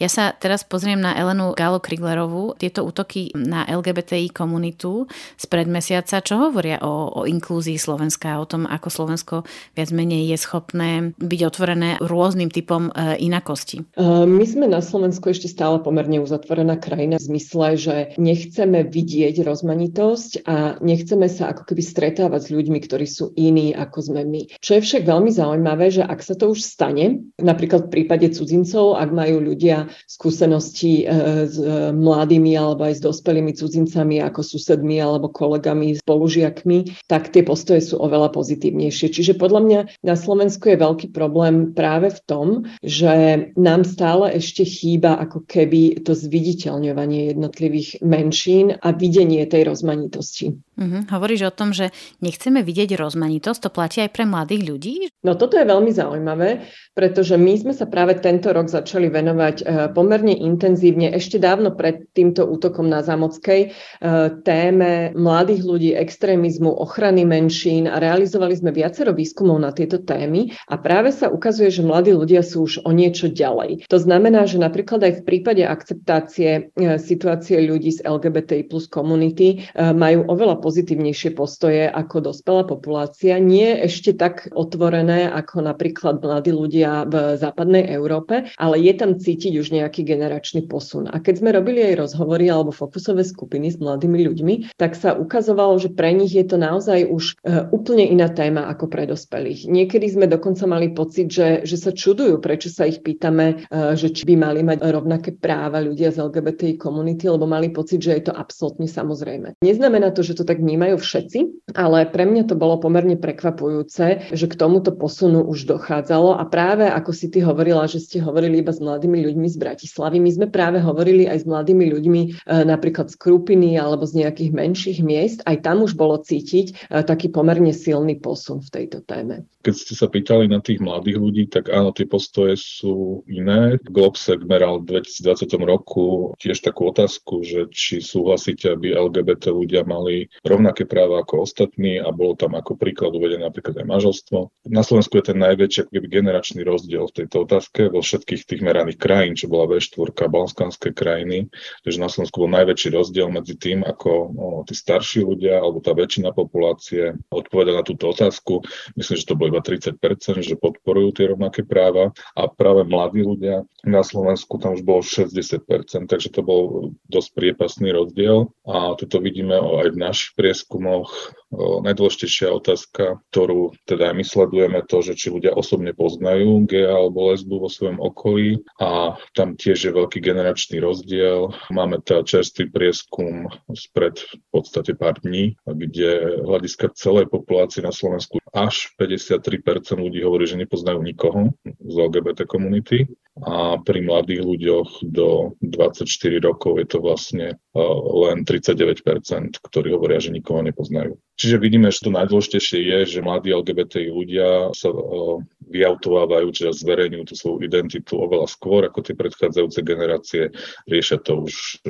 Ja sa teraz pozriem na Elenu Galo Kriglerovú. Tieto útoky na LGBTI komunitu spred mesiaca. Čo hovoria o, o inklúzii Slovenska, o tom, ako Slovensko viac menej je schopné byť otvorené rôznym typom e, inakosti? My sme na Slovensku ešte stále pomerne uzatvorená krajina v zmysle, že nechceme vidieť rozmanitosť a nechceme sa ako keby stretávať s ľuďmi, ktorí sú iní ako sme my. Čo je však veľmi zaujímavé, že ak sa to už stane, napríklad v prípade cudzincov, ak majú ľudia skúsenosti e, s mladými alebo aj s dospelými cudzincami ako susedmi alebo kolegami, spolužiakmi, tak tie postoje sú oveľa pozitívnejšie. Čiže podľa mňa na Slovensku je veľký problém práve v tom, že nám stále ešte chýba ako keby to zviditeľňovanie jednotlivých menšín a videnie tej rozmanitosti. Uh-huh. Hovoríš o tom, že nechceme vidieť rozmanitosť, to platí aj pre mladých ľudí? No toto je veľmi zaujímavé, pretože my sme sa práve tento rok začali venovať uh, pomerne intenzívne, ešte dávno pred týmto útokom na Zamockej, uh, téme mladých ľudí, extrémizmu, ochrany menšín a realizovali sme viacero výskumov na tieto témy a práve sa ukazuje, že mladí ľudia sú už o niečo ďalej. To znamená, že napríklad aj v prípade akceptácie uh, situácie ľudí z LGBTI plus komunity majú oveľa pozitívnejšie postoje ako dospelá populácia. Nie ešte tak otvorené ako napríklad mladí ľudia v západnej Európe, ale je tam cítiť už nejaký generačný posun. A keď sme robili aj rozhovory alebo fokusové skupiny s mladými ľuďmi, tak sa ukazovalo, že pre nich je to naozaj už e, úplne iná téma ako pre dospelých. Niekedy sme dokonca mali pocit, že, že sa čudujú, prečo sa ich pýtame, e, že či by mali mať rovnaké práva ľudia z LGBTI komunity, lebo mali pocit, že je to absolútne samozrejme. Neznamená to, že to tak vnímajú všetci, ale pre mňa to bolo pomerne prekvapujúce, že k tomuto posunu už dochádzalo a práve ako si ty hovorila, že ste hovorili iba s mladými ľuďmi z Bratislavy, my sme práve hovorili aj s mladými ľuďmi e, napríklad z Krupiny alebo z nejakých menších miest, aj tam už bolo cítiť e, taký pomerne silný posun v tejto téme. Keď ste sa pýtali na tých mladých ľudí, tak áno, tie postoje sú iné. Globsec meral v 2020 roku tiež takú otázku, že či súhlasíte, aby LGBT ľudia mali rovnaké práva ako ostatní a bolo tam ako príklad uvedené napríklad aj manželstvo. Na Slovensku je ten najväčší generačný rozdiel v tejto otázke vo všetkých tých meraných krajín, čo bola V4, balskánske krajiny, takže na Slovensku bol najväčší rozdiel medzi tým, ako o, tí starší ľudia alebo tá väčšina populácie odpoveda na túto otázku. Myslím, že to bolo iba 30%, že podporujú tie rovnaké práva a práve mladí ľudia na Slovensku tam už bolo 60%, takže to bol dosť priepasný rozdiel. A toto vidíme aj v našich prieskumoch. Najdôležitejšia otázka, ktorú teda my sledujeme, to, že či ľudia osobne poznajú gea alebo lesbu vo svojom okolí. A tam tiež je veľký generačný rozdiel. Máme teda čerstvý prieskum spred v podstate pár dní, kde hľadiska celej populácie na Slovensku až 53% ľudí hovorí, že nepoznajú nikoho z LGBT komunity a pri mladých ľuďoch do 24 rokov je to vlastne len 39%, ktorí hovoria, že nikoho nepoznajú. Čiže vidíme, že to najdôležitejšie je, že mladí LGBT ľudia sa vyautovávajú, čiže zverejňujú tú svoju identitu oveľa skôr ako tie predchádzajúce generácie. Riešia to už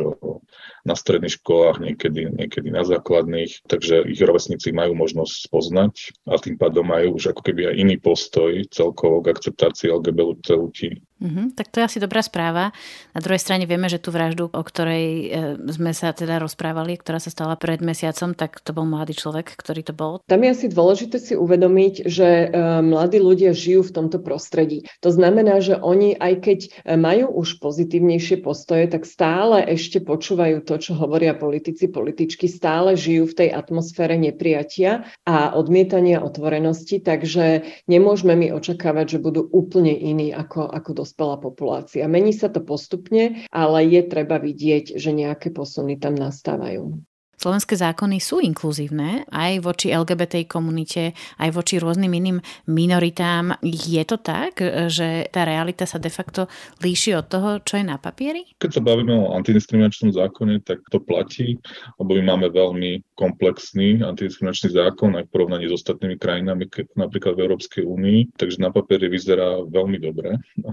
na stredných školách, niekedy, niekedy na základných, takže ich rovesníci majú možnosť spoznať a tým pádom majú už ako keby aj iný postoj celkovo k akceptácii LGBT ľudí. Mm-hmm, tak to je asi dobrá správa. Na druhej strane vieme, že tú vraždu, o ktorej e, sme sa teda rozprávali, ktorá sa stala pred mesiacom, tak to bol mladý človek, ktorý to bol. Tam je asi dôležité si uvedomiť, že e, mladí ľudia žijú v tomto prostredí. To znamená, že oni, aj keď e, majú už pozitívnejšie postoje, tak stále ešte počúvajú to, čo hovoria politici, političky, stále žijú v tej atmosfére nepriatia a odmietania otvorenosti, takže nemôžeme my očakávať, že budú úplne iní ako, ako do dospelá populácia. Mení sa to postupne, ale je treba vidieť, že nejaké posuny tam nastávajú. Slovenské zákony sú inkluzívne aj voči LGBT komunite, aj voči rôznym iným minoritám. Je to tak, že tá realita sa de facto líši od toho, čo je na papieri? Keď sa bavíme o antidiskriminačnom zákone, tak to platí, lebo my máme veľmi komplexný antidiskriminačný zákon aj v porovnaní s ostatnými krajinami, napríklad v Európskej únii, takže na papieri vyzerá veľmi dobre.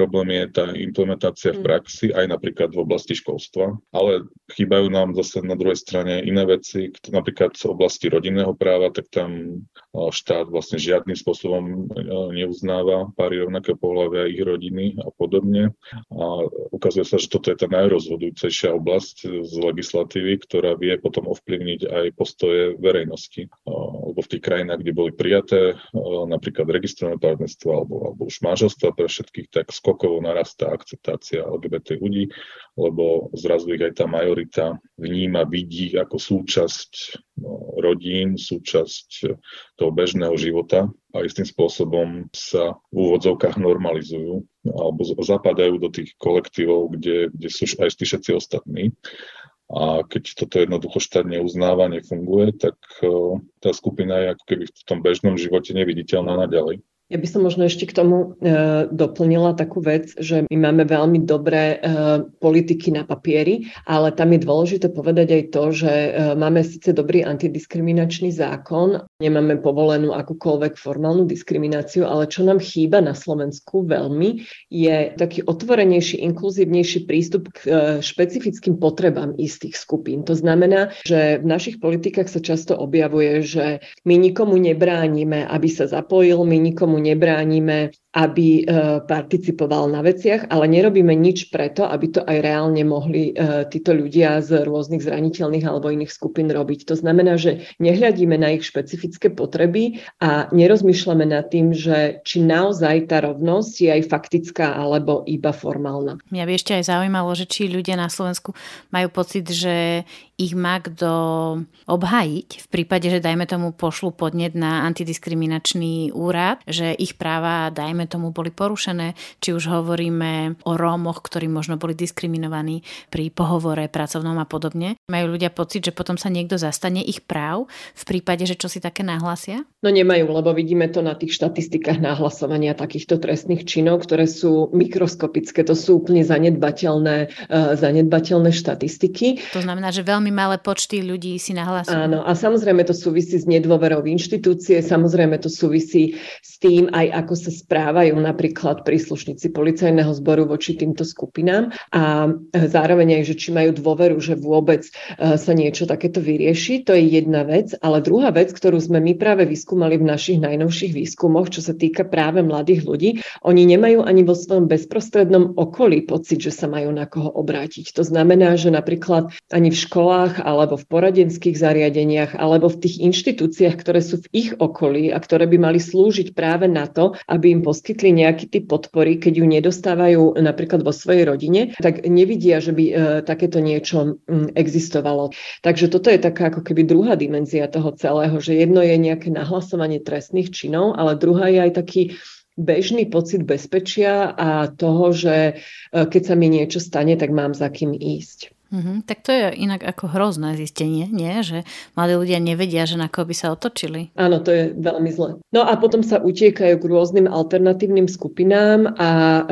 Problém je tá implementácia v mm. praxi aj napríklad v oblasti školstva, ale chýbajú nám zase na druhej strane strane iné veci, napríklad v oblasti rodinného práva, tak tam štát vlastne žiadnym spôsobom neuznáva páry rovnakého pohľavia, ich rodiny a podobne. A ukazuje sa, že toto je tá najrozhodujúcejšia oblasť z legislatívy, ktorá vie potom ovplyvniť aj postoje verejnosti. Lebo v tých krajinách, kde boli prijaté napríklad registrované partnerstvo alebo, alebo už manželstva pre všetkých, tak skokovo narastá akceptácia LGBT ľudí, lebo zrazu ich aj tá majorita vníma, vidí ako súčasť no, rodín, súčasť toho bežného života a istým spôsobom sa v úvodzovkách normalizujú alebo zapadajú do tých kolektívov, kde, kde sú aj všetci ostatní. A keď toto jednoducho štát neuznáva, nefunguje, tak tá skupina je ako keby v tom bežnom živote neviditeľná naďalej. Ja by som možno ešte k tomu e, doplnila takú vec, že my máme veľmi dobré e, politiky na papieri, ale tam je dôležité povedať aj to, že e, máme síce dobrý antidiskriminačný zákon, nemáme povolenú akúkoľvek formálnu diskrimináciu, ale čo nám chýba na Slovensku veľmi, je taký otvorenejší, inkluzívnejší prístup k e, špecifickým potrebám istých skupín. To znamená, že v našich politikách sa často objavuje, že my nikomu nebránime, aby sa zapojil, my nikomu nikomu nebránime, aby e, participoval na veciach, ale nerobíme nič preto, aby to aj reálne mohli e, títo ľudia z rôznych zraniteľných alebo iných skupín robiť. To znamená, že nehľadíme na ich špecifické potreby a nerozmýšľame nad tým, že či naozaj tá rovnosť je aj faktická alebo iba formálna. Mňa by ešte aj zaujímalo, že či ľudia na Slovensku majú pocit, že ich má kto obhajiť v prípade, že dajme tomu pošlu podnet na antidiskriminačný úrad, že ich práva, dajme tomu, boli porušené, či už hovoríme o Rómoch, ktorí možno boli diskriminovaní pri pohovore pracovnom a podobne. Majú ľudia pocit, že potom sa niekto zastane ich práv v prípade, že čo si také nahlásia? No nemajú, lebo vidíme to na tých štatistikách nahlasovania takýchto trestných činov, ktoré sú mikroskopické, to sú úplne zanedbateľné, uh, zanedbateľné štatistiky. To znamená, že veľmi malé počty ľudí si nahlasujú. Áno, a samozrejme to súvisí s nedôverou v inštitúcie, samozrejme to súvisí s tým aj ako sa správajú napríklad príslušníci policajného zboru voči týmto skupinám a zároveň aj, že či majú dôveru, že vôbec e, sa niečo takéto vyrieši, to je jedna vec, ale druhá vec, ktorú sme my práve vyskúmali v našich najnovších výskumoch, čo sa týka práve mladých ľudí, oni nemajú ani vo svojom bezprostrednom okolí pocit, že sa majú na koho obrátiť. To znamená, že napríklad ani v školách alebo v poradenských zariadeniach alebo v tých inštitúciách, ktoré sú v ich okolí a ktoré by mali slúžiť práve na to, aby im poskytli nejaký typ podpory, keď ju nedostávajú napríklad vo svojej rodine, tak nevidia, že by e, takéto niečo existovalo. Takže toto je taká ako keby druhá dimenzia toho celého, že jedno je nejaké nahlasovanie trestných činov, ale druhá je aj taký bežný pocit bezpečia a toho, že e, keď sa mi niečo stane, tak mám za kým ísť. Mm-hmm. Tak to je inak ako hrozné zistenie, nie? Že mladí ľudia nevedia, že na koho by sa otočili. Áno, to je veľmi zle. No a potom sa utiekajú k rôznym alternatívnym skupinám a e,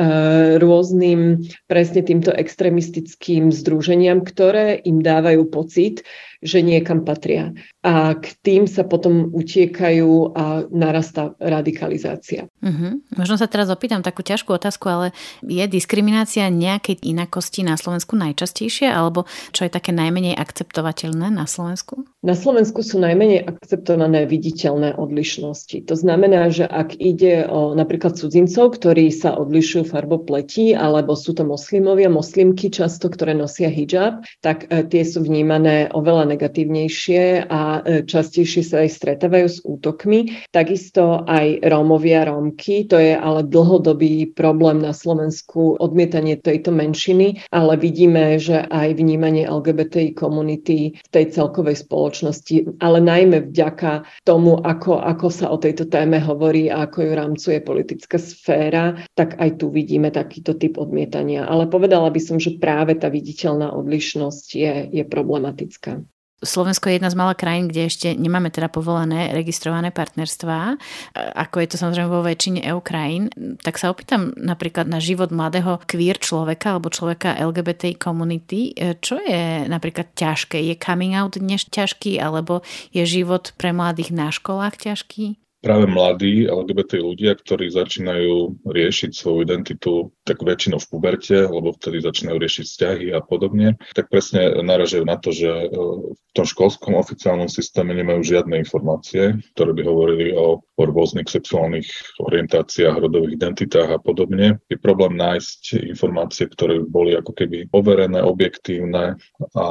rôznym presne týmto extremistickým združeniam, ktoré im dávajú pocit, že niekam patria. A k tým sa potom utiekajú a narastá radikalizácia. Uh-huh. Možno sa teraz opýtam takú ťažkú otázku, ale je diskriminácia nejakej inakosti na Slovensku najčastejšia, alebo čo je také najmenej akceptovateľné na Slovensku? Na Slovensku sú najmenej akceptované viditeľné odlišnosti. To znamená, že ak ide o napríklad cudzincov, ktorí sa odlišujú farbou pleti, alebo sú to moslimovia, moslimky často, ktoré nosia hijab, tak e, tie sú vnímané oveľa negatívnejšie a e, častejšie sa aj stretávajú s útokmi. Takisto aj Rómovia, Rómky, to je ale dlhodobý problém na Slovensku, odmietanie tejto menšiny, ale vidíme, že aj vnímanie LGBTI komunity v tej celkovej spoločnosti spoločnosti, ale najmä vďaka tomu, ako, ako sa o tejto téme hovorí a ako ju rámcuje politická sféra, tak aj tu vidíme takýto typ odmietania. Ale povedala by som, že práve tá viditeľná odlišnosť je, je problematická. Slovensko je jedna z malá krajín, kde ešte nemáme teda povolené registrované partnerstvá, ako je to samozrejme vo väčšine EU krajín. Tak sa opýtam napríklad na život mladého queer človeka alebo človeka LGBT komunity. Čo je napríklad ťažké? Je coming out dnes ťažký alebo je život pre mladých na školách ťažký? Práve mladí LGBT ľudia, ktorí začínajú riešiť svoju identitu tak väčšinou v puberte, lebo vtedy začínajú riešiť vzťahy a podobne, tak presne naražajú na to, že e, v tom školskom oficiálnom systéme nemajú žiadne informácie, ktoré by hovorili o, o rôznych sexuálnych orientáciách, rodových identitách a podobne. Je problém nájsť informácie, ktoré boli ako keby overené, objektívne a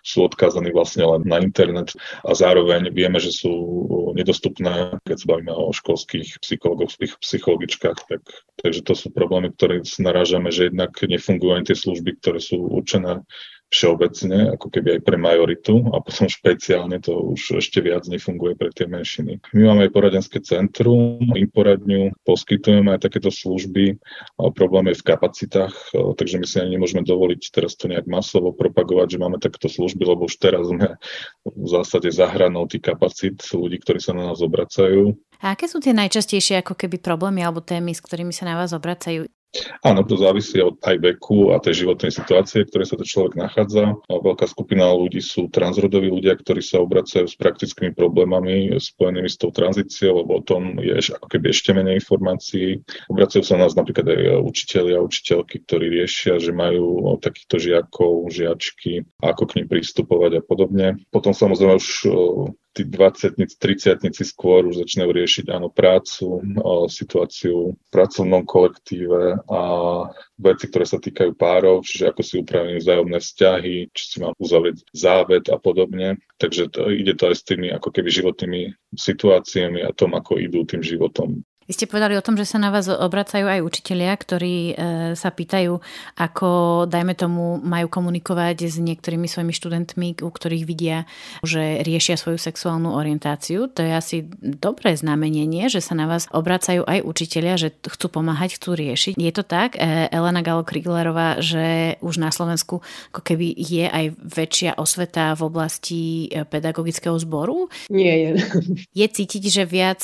sú odkázaní vlastne len na internet a zároveň vieme, že sú nedostupné, keď sa bavíme o školských psychologoch, psychologičkách, tak, takže to sú problémy, ktoré narážame, že jednak nefungujú ani tie služby, ktoré sú určené všeobecne, ako keby aj pre majoritu a potom špeciálne to už ešte viac nefunguje pre tie menšiny. My máme aj poradenské centrum, im poradňu, poskytujeme aj takéto služby, ale problém je v kapacitách, takže my si ani nemôžeme dovoliť teraz to nejak masovo propagovať, že máme takéto služby, lebo už teraz sme v zásade zahranou tých kapacít ľudí, ktorí sa na nás obracajú. A aké sú tie najčastejšie ako keby problémy alebo témy, s ktorými sa na vás obracajú? Áno, to závisí od aj veku a tej životnej situácie, v ktorej sa to človek nachádza. Veľká skupina ľudí sú transrodoví ľudia, ktorí sa obracajú s praktickými problémami spojenými s tou tranzíciou, lebo o tom je ako keby ešte menej informácií. Obracajú sa nás napríklad aj učiteľi a učiteľky, ktorí riešia, že majú takýchto žiakov, žiačky, ako k ním pristupovať a podobne. Potom samozrejme už tí 20 30 skôr už začínajú riešiť áno prácu, situáciu v pracovnom kolektíve a veci, ktoré sa týkajú párov, čiže ako si upravujú vzájomné vzťahy, či si mám uzavrieť závet a podobne. Takže to, ide to aj s tými ako keby životnými situáciami a tom, ako idú tým životom. Vy ste povedali o tom, že sa na vás obracajú aj učitelia, ktorí e, sa pýtajú, ako, dajme tomu, majú komunikovať s niektorými svojimi študentmi, u ktorých vidia, že riešia svoju sexuálnu orientáciu. To je asi dobré znamenenie, že sa na vás obracajú aj učitelia, že chcú pomáhať, chcú riešiť. Je to tak, e, Elena Galo Kriglerová, že už na Slovensku ako keby je aj väčšia osveta v oblasti e, pedagogického zboru? Nie je. Je cítiť, že viac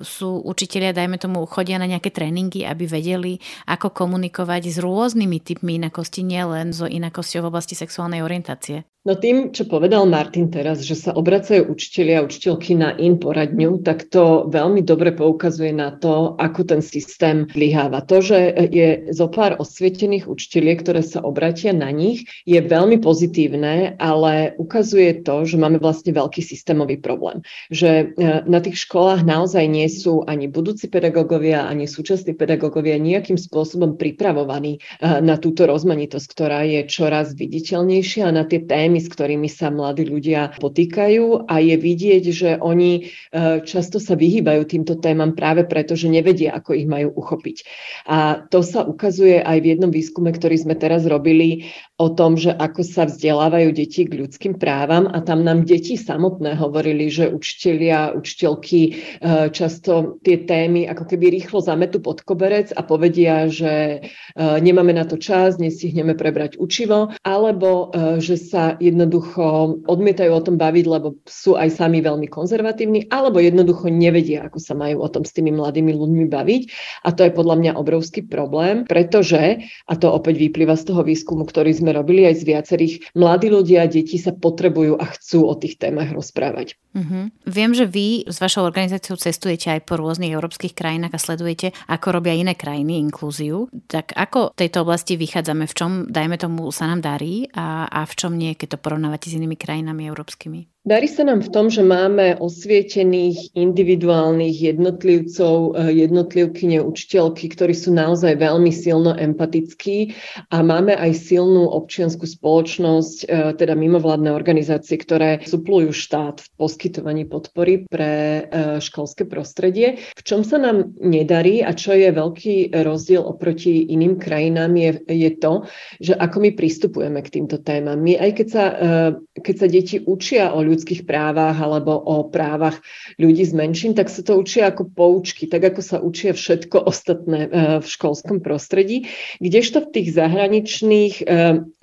sú učitelia dajme tomu, chodia na nejaké tréningy, aby vedeli, ako komunikovať s rôznymi typmi inakosti, nielen so inakosťou v oblasti sexuálnej orientácie. No tým, čo povedal Martin teraz, že sa obracajú učitelia a učiteľky na in poradňu, tak to veľmi dobre poukazuje na to, ako ten systém vyháva. To, že je zo pár osvietených učiteľiek, ktoré sa obratia na nich, je veľmi pozitívne, ale ukazuje to, že máme vlastne veľký systémový problém. Že e, na tých školách naozaj nie sú ani budúci pedagógovia, ani súčasní pedagógovia nejakým spôsobom pripravovaní e, na túto rozmanitosť, ktorá je čoraz viditeľnejšia a na tie témy, témy, s ktorými sa mladí ľudia potýkajú a je vidieť, že oni e, často sa vyhýbajú týmto témam práve preto, že nevedia, ako ich majú uchopiť. A to sa ukazuje aj v jednom výskume, ktorý sme teraz robili o tom, že ako sa vzdelávajú deti k ľudským právam a tam nám deti samotné hovorili, že učitelia, učiteľky e, často tie témy ako keby rýchlo zametú pod koberec a povedia, že e, nemáme na to čas, nestihneme prebrať učivo, alebo že sa jednoducho odmietajú o tom baviť, lebo sú aj sami veľmi konzervatívni, alebo jednoducho nevedia, ako sa majú o tom s tými mladými ľuďmi baviť. A to je podľa mňa obrovský problém, pretože, a to opäť vyplýva z toho výskumu, ktorý sme robili aj z viacerých, mladí ľudia a deti sa potrebujú a chcú o tých témach rozprávať. Uh-huh. Viem, že vy s vašou organizáciou cestujete aj po rôznych európskych krajinách a sledujete, ako robia iné krajiny inklúziu. Tak ako v tejto oblasti vychádzame? V čom, dajme tomu, sa nám darí a, a v čom nie, keď to porovnávate s inými krajinami európskymi? Darí sa nám v tom, že máme osvietených individuálnych jednotlivcov, eh, jednotlivkyne, učiteľky, ktorí sú naozaj veľmi silno empatickí a máme aj silnú občianskú spoločnosť, eh, teda mimovládne organizácie, ktoré suplujú štát v poskytovaní podpory pre eh, školské prostredie. V čom sa nám nedarí a čo je veľký rozdiel oproti iným krajinám je, je to, že ako my pristupujeme k týmto témam. My aj keď sa, keď sa deti učia o ľudských právach alebo o právach ľudí z menšín, tak sa to učia ako poučky, tak ako sa učia všetko ostatné e, v školskom prostredí. Kdežto v tých zahraničných e,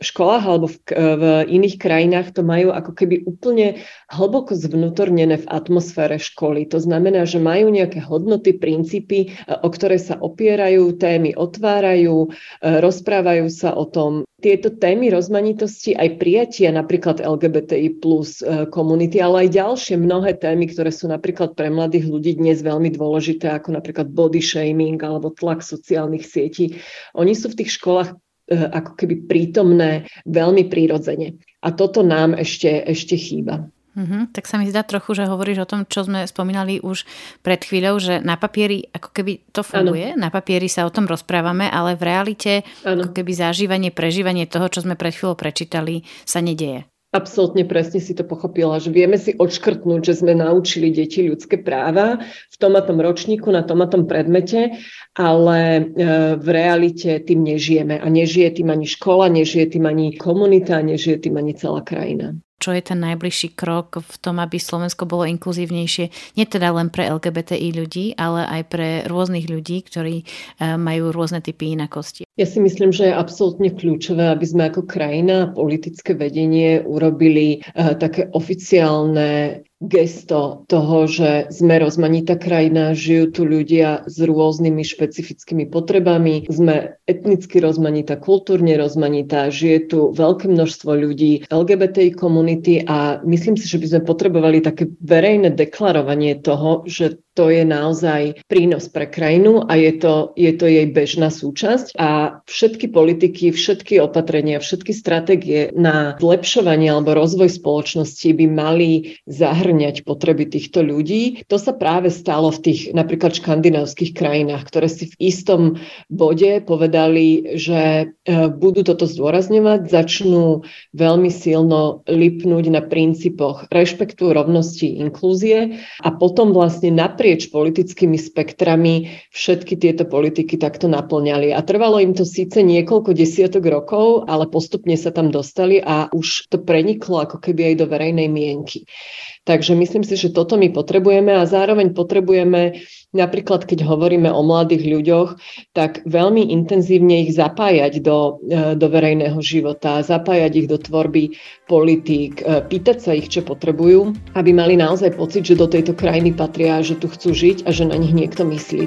školách alebo v, v iných krajinách to majú ako keby úplne hlboko zvnútornené v atmosfére školy. To znamená, že majú nejaké hodnoty, princípy, e, o ktoré sa opierajú, témy otvárajú, rozprávajú sa o tom, tieto témy rozmanitosti aj prijatia napríklad LGBTI plus e, komunity, ale aj ďalšie mnohé témy, ktoré sú napríklad pre mladých ľudí dnes veľmi dôležité, ako napríklad body shaming alebo tlak sociálnych sietí. Oni sú v tých školách e, ako keby prítomné veľmi prírodzene. A toto nám ešte, ešte chýba. Mm-hmm, tak sa mi zdá trochu, že hovoríš o tom, čo sme spomínali už pred chvíľou, že na papieri ako keby to funguje, ano. na papieri sa o tom rozprávame, ale v realite ano. ako keby zažívanie, prežívanie toho, čo sme pred chvíľou prečítali, sa nedieje. Absolutne presne si to pochopila, že vieme si odškrtnúť, že sme naučili deti ľudské práva v tom a tom ročníku, na tom a tom predmete, ale e, v realite tým nežijeme. A nežije tým ani škola, nežije tým ani komunita, nežije tým ani celá krajina čo je ten najbližší krok v tom, aby Slovensko bolo inkluzívnejšie, nie teda len pre LGBTI ľudí, ale aj pre rôznych ľudí, ktorí e, majú rôzne typy inakosti. Ja si myslím, že je absolútne kľúčové, aby sme ako krajina, politické vedenie urobili uh, také oficiálne gesto toho, že sme rozmanitá krajina, žijú tu ľudia s rôznymi špecifickými potrebami, sme etnicky rozmanitá, kultúrne rozmanitá, žije tu veľké množstvo ľudí LGBTI komunity a myslím si, že by sme potrebovali také verejné deklarovanie toho, že to je naozaj prínos pre krajinu a je to, je to jej bežná súčasť a všetky politiky, všetky opatrenia, všetky stratégie na zlepšovanie alebo rozvoj spoločnosti by mali zahrňať potreby týchto ľudí. To sa práve stalo v tých napríklad škandinávskych krajinách, ktoré si v istom bode povedali, že e, budú toto zdôrazňovať, začnú veľmi silno lipnúť na princípoch rešpektu, rovnosti, inklúzie a potom vlastne napriek naprieč politickými spektrami všetky tieto politiky takto naplňali. A trvalo im to síce niekoľko desiatok rokov, ale postupne sa tam dostali a už to preniklo ako keby aj do verejnej mienky. Takže myslím si, že toto my potrebujeme a zároveň potrebujeme napríklad, keď hovoríme o mladých ľuďoch, tak veľmi intenzívne ich zapájať do, e, do verejného života, zapájať ich do tvorby politík, e, pýtať sa ich, čo potrebujú, aby mali naozaj pocit, že do tejto krajiny patria, že tu chcú žiť a že na nich niekto myslí.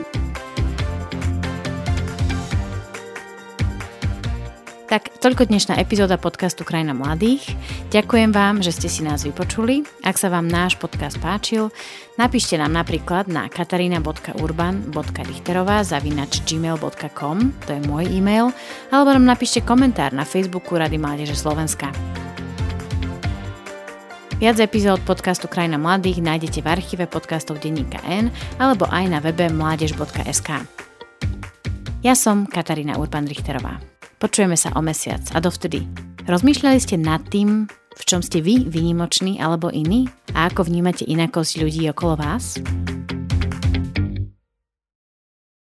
Tak toľko dnešná epizóda podcastu Krajina mladých. Ďakujem vám, že ste si nás vypočuli. Ak sa vám náš podcast páčil, napíšte nám napríklad na katarina.urban.richterová zavinač gmail.com, to je môj e-mail, alebo nám napíšte komentár na Facebooku Rady Mládeže Slovenska. Viac epizód podcastu Krajina mladých nájdete v archíve podcastov Denníka N alebo aj na webe mládež.sk. Ja som Katarína Urban-Richterová. Počujeme sa o mesiac a dovtedy. Rozmýšľali ste nad tým, v čom ste vy výnimoční alebo iní? A ako vnímate inakosť ľudí okolo vás?